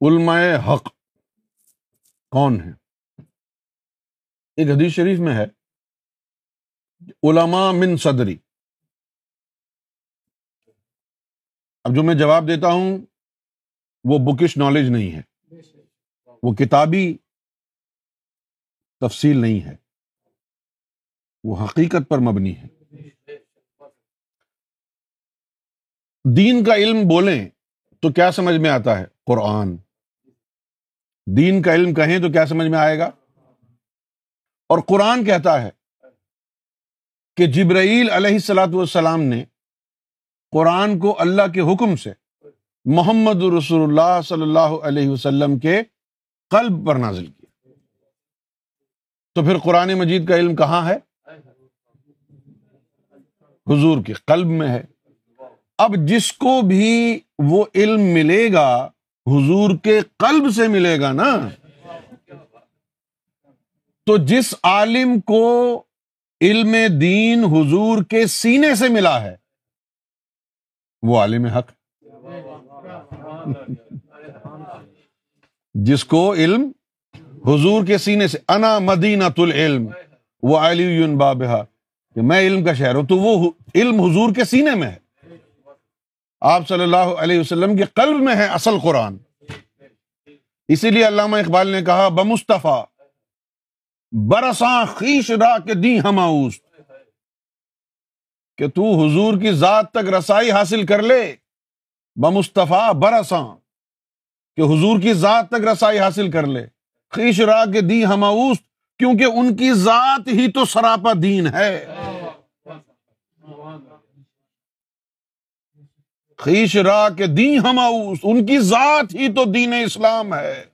علماء حق کون ہے ایک حدیث شریف میں ہے، علماء من صدری۔ اب جو میں جواب دیتا ہوں، وہ بکش نالج نہیں ہے۔ وہ کتابی تفصیل نہیں ہے۔ وہ حقیقت پر مبنی ہے۔ دین کا علم بولیں تو کیا سمجھ میں آتا ہے؟ قرآن۔ دین کا علم کہیں تو کیا سمجھ میں آئے گا؟ اور قرآن کہتا ہے کہ جبرائیل علیہ السلاۃ والسلام نے قرآن کو اللہ کے حکم سے محمد رسول اللہ صلی اللہ علیہ وسلم کے قلب پر نازل کیا۔ تو پھر قرآن مجید کا علم کہاں ہے؟ حضور کے قلب میں ہے۔ اب جس کو بھی وہ علم ملے گا حضور کے قلب سے ملے گا نا۔ تو جس عالم کو علم دین حضور کے سینے سے ملا ہے، وہ عالم حق جس کو علم حضور کے سینے سے، انا مدینہ العلم وہ علی بابہ کہ میں علم کا شہر ہوں، تو وہ علم حضور کے سینے میں ہے۔ آپ صلی اللہ علیہ وسلم کے قلب میں ہے اصل قرآن۔ اسی لیے علامہ اقبال نے کہا، بمصطفیٰ، برساں خیش را کے دی ہماؤس کہ تو حضور کی ذات تک رسائی حاصل کر لے۔ بمصطفیٰ، برساں، کہ حضور کی ذات تک رسائی حاصل کر لے۔ خیش را کے دی ہماؤس کیونکہ ان کی ذات ہی تو سراپا دین ہے۔ خیش را کے دی ہماؤس ان کی ذات ہی تو دین اسلام ہے۔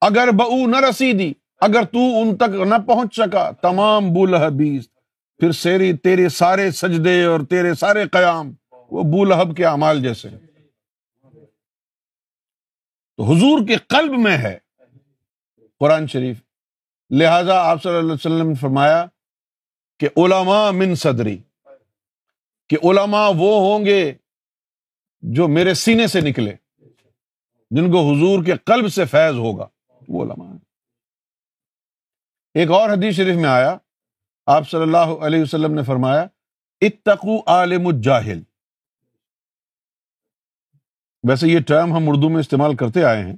اگر بہو نہ رسیدی، اگر تو ان تک نہ پہنچ سکا، تمام بول حبیز پھر سیری، تیرے سارے سجدے اور تیرے سارے قیام، وہ بولہب کے اعمال جیسے۔ تو حضور کے قلب میں ہے۔ قرآن شریف۔ لہذا آپ صلی اللہ علیہ وسلم نے فرمایا کہ علماء من صدری، کہ علماء وہ ہوں گے جو میرے سینے سے نکلے، جن کو حضور کے قلب سے فیض ہوگا، وہ علماء ایک اور حدیث شریف میں آیا، آپ صلی اللہ علیہ وسلم نے فرمایا اتقو عالم الجاہل۔ ویسے یہ ٹرم ہم اردو میں استعمال کرتے آئے ہیں۔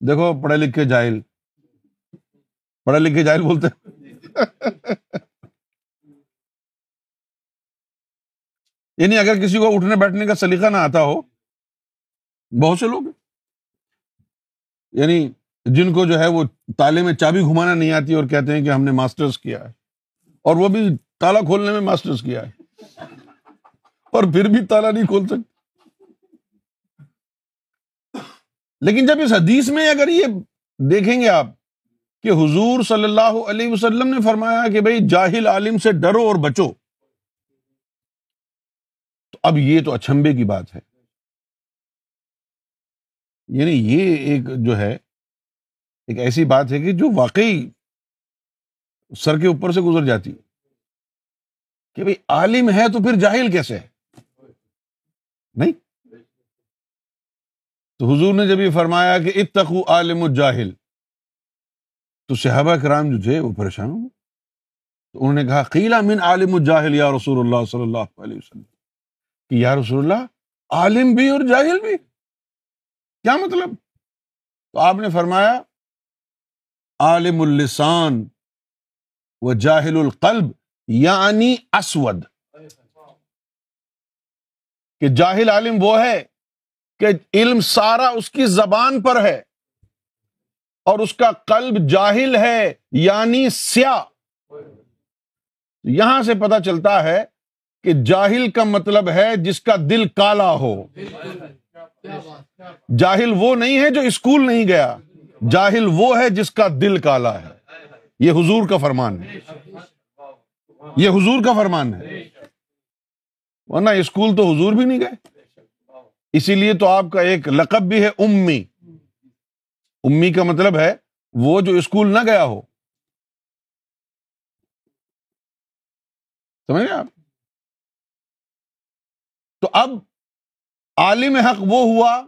دیکھو، پڑھے لکھے جاہل۔ پڑھے لکھے جاہل بولتے۔ یعنی اگر کسی کو اٹھنے بیٹھنے کا سلیقہ نہ آتا ہو، بہت سے لوگ یعنی جن کو جو ہے وہ تالے میں چابی گھمانا نہیں آتی اور کہتے ہیں کہ ہم نے ماسٹرس کیا ہے۔ اور وہ بھی تالا کھولنے میں ماسٹرس کیا ہے۔ اور پھر بھی تالا نہیں کھول سکتے۔ لیکن جب اس حدیث میں اگر یہ دیکھیں گے آپ کہ حضور صلی اللہ علیہ وسلم نے فرمایا کہ بھائی جاہل عالم سے ڈرو اور بچو۔ تو اب یہ تو اچھمبے کی بات ہے۔ یعنی یہ ایک جو ہے، ایک ایسی بات ہے کہ جو واقعی سر کے اوپر سے گزر جاتی کہ بھائی عالم ہے تو پھر جاہل کیسے ہے؟ نہیں۔ تو حضور نے جب یہ فرمایا کہ اتقو عالم الجاہل، تو صحابہ کرام جو تھے وہ پریشان ہوں تو انہوں نے کہا قیلا من عالم الجاہل یا رسول اللہ صلی اللہ علیہ وسلم۔ کہ یا رسول اللہ، عالم بھی اور جاہل بھی۔ کیا مطلب؟ تو آپ نے فرمایا، عالم السان و جاہل القلب یعنی اسود۔ کہ جاہل عالم وہ ہے کہ علم سارا اس کی زبان پر ہے اور اس کا قلب جاہل ہے یعنی سیاہ۔ یہاں سے پتا چلتا ہے کہ جاہل کا مطلب ہے جس کا دل کالا ہو۔ جاہل وہ نہیں ہے جو اسکول نہیں گیا۔ جاہل وہ ہے جس کا دل کالا ہے۔ یہ حضور کا فرمان ہے۔ یہ حضور کا فرمان ہے۔ ورنہ اسکول تو حضور بھی نہیں گئے۔ اسی لیے تو آپ کا ایک لقب بھی ہے امی۔ امی کا مطلب ہے وہ جو اسکول نہ گیا ہو۔ سمجھ گئے آپ؟ تو اب عالم حق وہ ہوا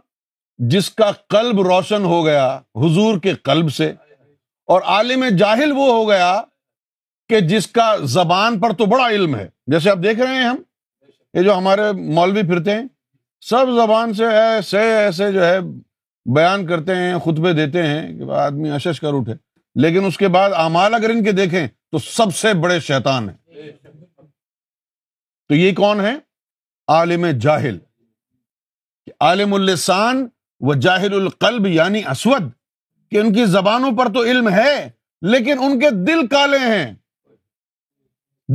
جس کا قلب روشن ہو گیا حضور کے قلب سے، اور عالم جاہل وہ ہو گیا کہ جس کا زبان پر تو بڑا علم ہے۔ جیسے آپ دیکھ رہے ہیں ہم، یہ جو ہمارے مولوی پھرتے ہیں، سب زبان سے ایسے ایسے جو ہے بیان کرتے ہیں، خطبے دیتے ہیں کہ آدمی اشش کر اٹھے۔ لیکن اس کے بعد امال اگر ان کے دیکھیں تو سب سے بڑے شیطان ہیں۔ تو یہ کون ہے عالم جاہل عالم السان و جاہل القلب یعنی اسود، کہ ان کی زبانوں پر تو علم ہے، لیکن ان کے دل کالے ہیں۔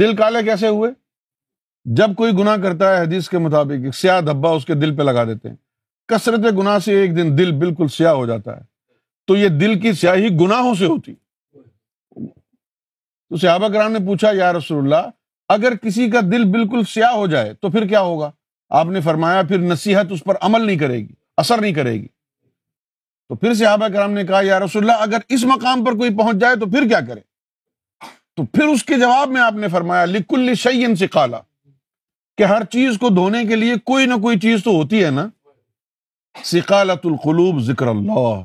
دل کالے کیسے ہوئے؟ جب کوئی گنا کرتا ہے حدیث کے مطابق سیاہ دھبا اس کے دل پہ لگا دیتے ہیں۔ کثرت گنا سے ایک دن دل بالکل سیاہ ہو جاتا ہے۔ تو یہ دل کی سیاہی گناہوں سے ہوتی۔ تو صحابہ کرام نے پوچھا، یا رسول اللہ اگر کسی کا دل بالکل سیاہ ہو جائے تو پھر کیا ہوگا؟ آپ نے فرمایا پھر نصیحت اس پر عمل نہیں کرے گی، اثر نہیں کرے گی۔ تو پھر صحابہ کرام نے کہا، یا رسول اللہ، اگر اس مقام پر کوئی پہنچ جائے تو پھر کیا کرے؟ تو پھر اس کے جواب میں آپ نے فرمایا، لکل شعین سے کالا کہ ہر چیز کو دھونے کے لیے کوئی نہ کوئی چیز تو ہوتی ہے نا۔ سکالت القلوب ذکر اللہ۔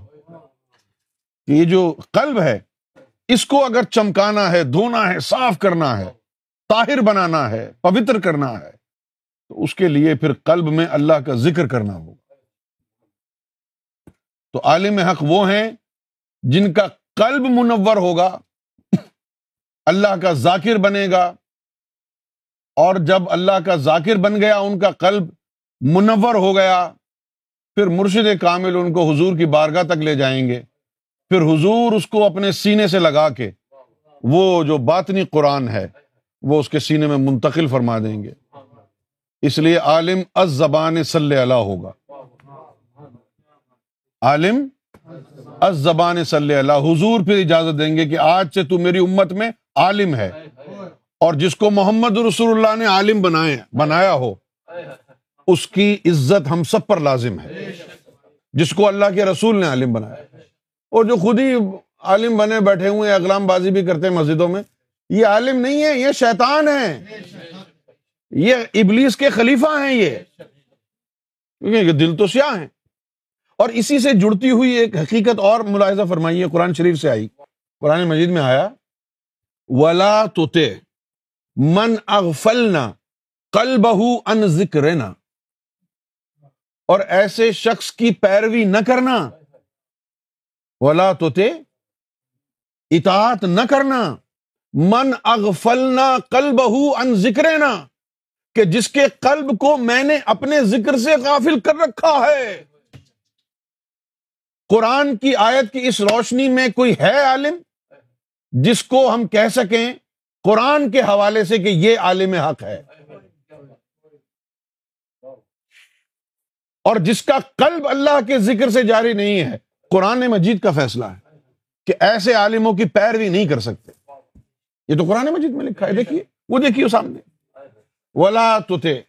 یہ جو قلب ہے، اس کو اگر چمکانا ہے، دھونا ہے، صاف کرنا ہے طاہر بنانا ہے، پوتر کرنا ہے، تو اس کے لیے پھر قلب میں اللہ کا ذکر کرنا ہوگا۔ تو عالم حق وہ ہیں جن کا قلب منور ہوگا، اللہ کا ذاکر بنے گا، اور جب اللہ کا ذاکر بن گیا، ان کا قلب منور ہو گیا، پھر مرشد کامل ان کو حضور کی بارگاہ تک لے جائیں گے۔ پھر حضور اس کو اپنے سینے سے لگا کے، وہ جو باطنی قرآن ہے وہ اس کے سینے میں منتقل فرما دیں گے۔ اس لیے عالم از زبان صلی اللہ ہوگا۔ عالم از زبان صلی اللہ حضور پھر اجازت دیں گے کہ آج سے تو میری امت میں عالم ہے۔ اور جس کو محمد رسول اللہ نے عالم بنائے، بنایا ہو، اس کی عزت ہم سب پر لازم ہے۔ جس کو اللہ کے رسول نے عالم بنایا۔ اور جو خود ہی عالم بنے بیٹھے ہوئے اغلام بازی بھی کرتے ہیں مسجدوں میں یہ عالم نہیں ہے، یہ شیطان ہے۔ یہ ابلیس کے خلیفہ ہیں یہ۔ کیونکہ دل تو سیاہ ہیں۔ اور اسی سے جڑتی ہوئی ایک حقیقت اور ملاحظہ فرمائی ہے قرآن شریف سے آئی۔ قرآن مجید میں آیا، ولا تو من اغفلنا کل بہو ان ذکر اور ایسے شخص کی پیروی نہ کرنا۔ ولا تو اطاعت نہ کرنا۔ من اغفلنا کل بہو ان ذکر کہ جس کے قلب کو میں نے اپنے ذکر سے غافل کر رکھا ہے۔ قرآن کی آیت کی اس روشنی میں کوئی ہے عالم؟ جس کو ہم کہہ سکیں قرآن کے حوالے سے کہ یہ عالم حق ہے۔ اور جس کا قلب اللہ کے ذکر سے جاری نہیں ہے، قرآن مجید کا فیصلہ ہے کہ ایسے عالموں کی پیروی نہیں کر سکتے۔ یہ تو قرآن مجید میں لکھا ہے۔ دیکھیے، وہ دیکھیے سامنے۔ ولا تھے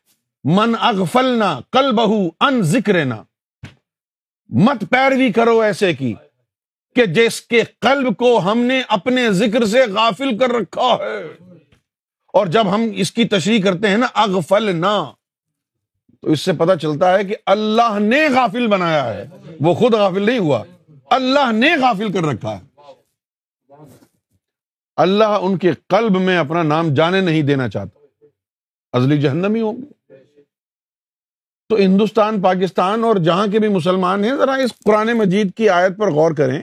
من اغفلنا کل بہو ان ذکر مت پیروی کرو ایسے کی کہ جس کے قلب کو ہم نے اپنے ذکر سے غافل کر رکھا ہے۔ اور جب ہم اس کی تشریح کرتے ہیں نا اغفل نہ تو اس سے پتا چلتا ہے کہ اللہ نے غافل بنایا ہے۔ وہ خود غافل نہیں ہوا۔ اللہ نے غافل کر رکھا ہے۔ اللہ ان کے قلب میں اپنا نام جانے نہیں دینا چاہتا۔ ازلی جہنمی ہوں۔ گے تو ہندوستان، پاکستان اور جہاں کے بھی مسلمان ہیں، ذرا اس قرآن مجید کی آیت پر غور کریں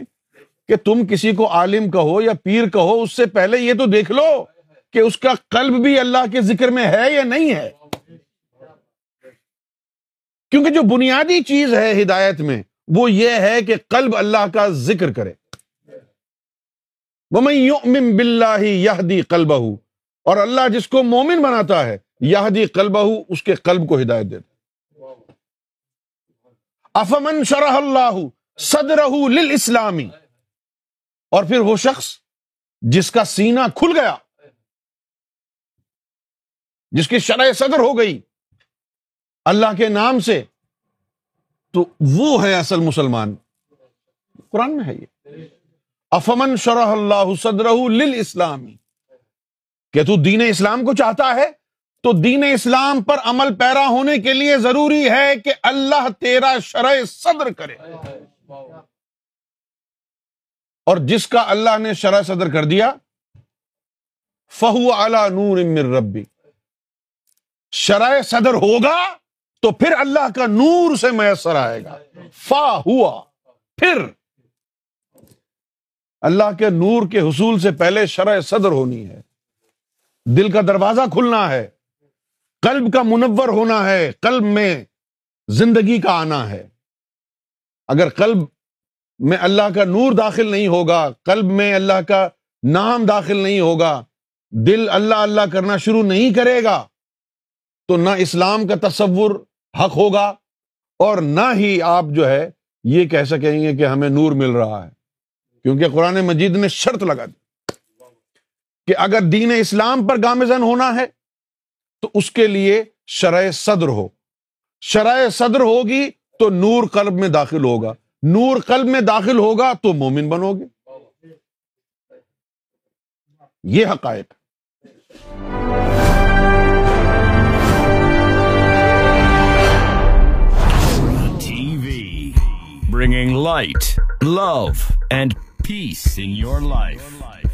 کہ تم کسی کو عالم کہو یا پیر کہو، اس سے پہلے یہ تو دیکھ لو کہ اس کا قلب بھی اللہ کے ذکر میں ہے یا نہیں ہے۔ کیونکہ جو بنیادی چیز ہے ہدایت میں، وہ یہ ہے کہ قلب اللہ کا ذکر کرے۔ بِاللَّهِ يَهْدِي قَلْبَهُ اور اللہ جس کو مومن بناتا ہے، یہدی قلبہ، اس کے قلب کو ہدایت دیتا افمن شرح اللہ صدرہ للاسلامی اور پھر وہ شخص جس کا سینہ کھل گیا، جس کی شرح صدر ہو گئی، اللہ کے نام سے، تو وہ ہے اصل مسلمان۔ قرآن میں ہے یہ۔ افمن شرح اللہ صدر اسلامی کہ تو دین اسلام کو چاہتا ہے، تو دین اسلام پر عمل پیرا ہونے کے لیے ضروری ہے کہ اللہ تیرا شرع صدر کرے۔ اور جس کا اللہ نے شرع صدر کر دیا، فہو اعلی نور من ربی۔ شرع صدر ہوگا تو پھر اللہ کا نور سے میسر آئے گا۔ فا ہوا، پھر۔ اللہ کے نور کے حصول سے پہلے شرع صدر ہونی ہے۔ دل کا دروازہ کھلنا ہے۔ قلب کا منور ہونا ہے۔ قلب میں زندگی کا آنا ہے۔ اگر قلب میں اللہ کا نور داخل نہیں ہوگا، قلب میں اللہ کا نام داخل نہیں ہوگا، دل اللہ اللہ کرنا شروع نہیں کرے گا، تو نہ اسلام کا تصور حق ہوگا اور نہ ہی آپ جو ہے یہ کہہ سکیں گے کہ ہمیں نور مل رہا ہے۔ کیونکہ قرآن مجید نے شرط لگا دی کہ اگر دین اسلام پر گامزن ہونا ہے تو اس کے لیے شرح صدر ہو۔ شرح صدر ہوگی تو نور قلب میں داخل ہوگا۔ نور قلب میں داخل ہوگا تو مومن بنو گے۔ یہ حقائق۔ TV, bringing light, love, and peace in your life.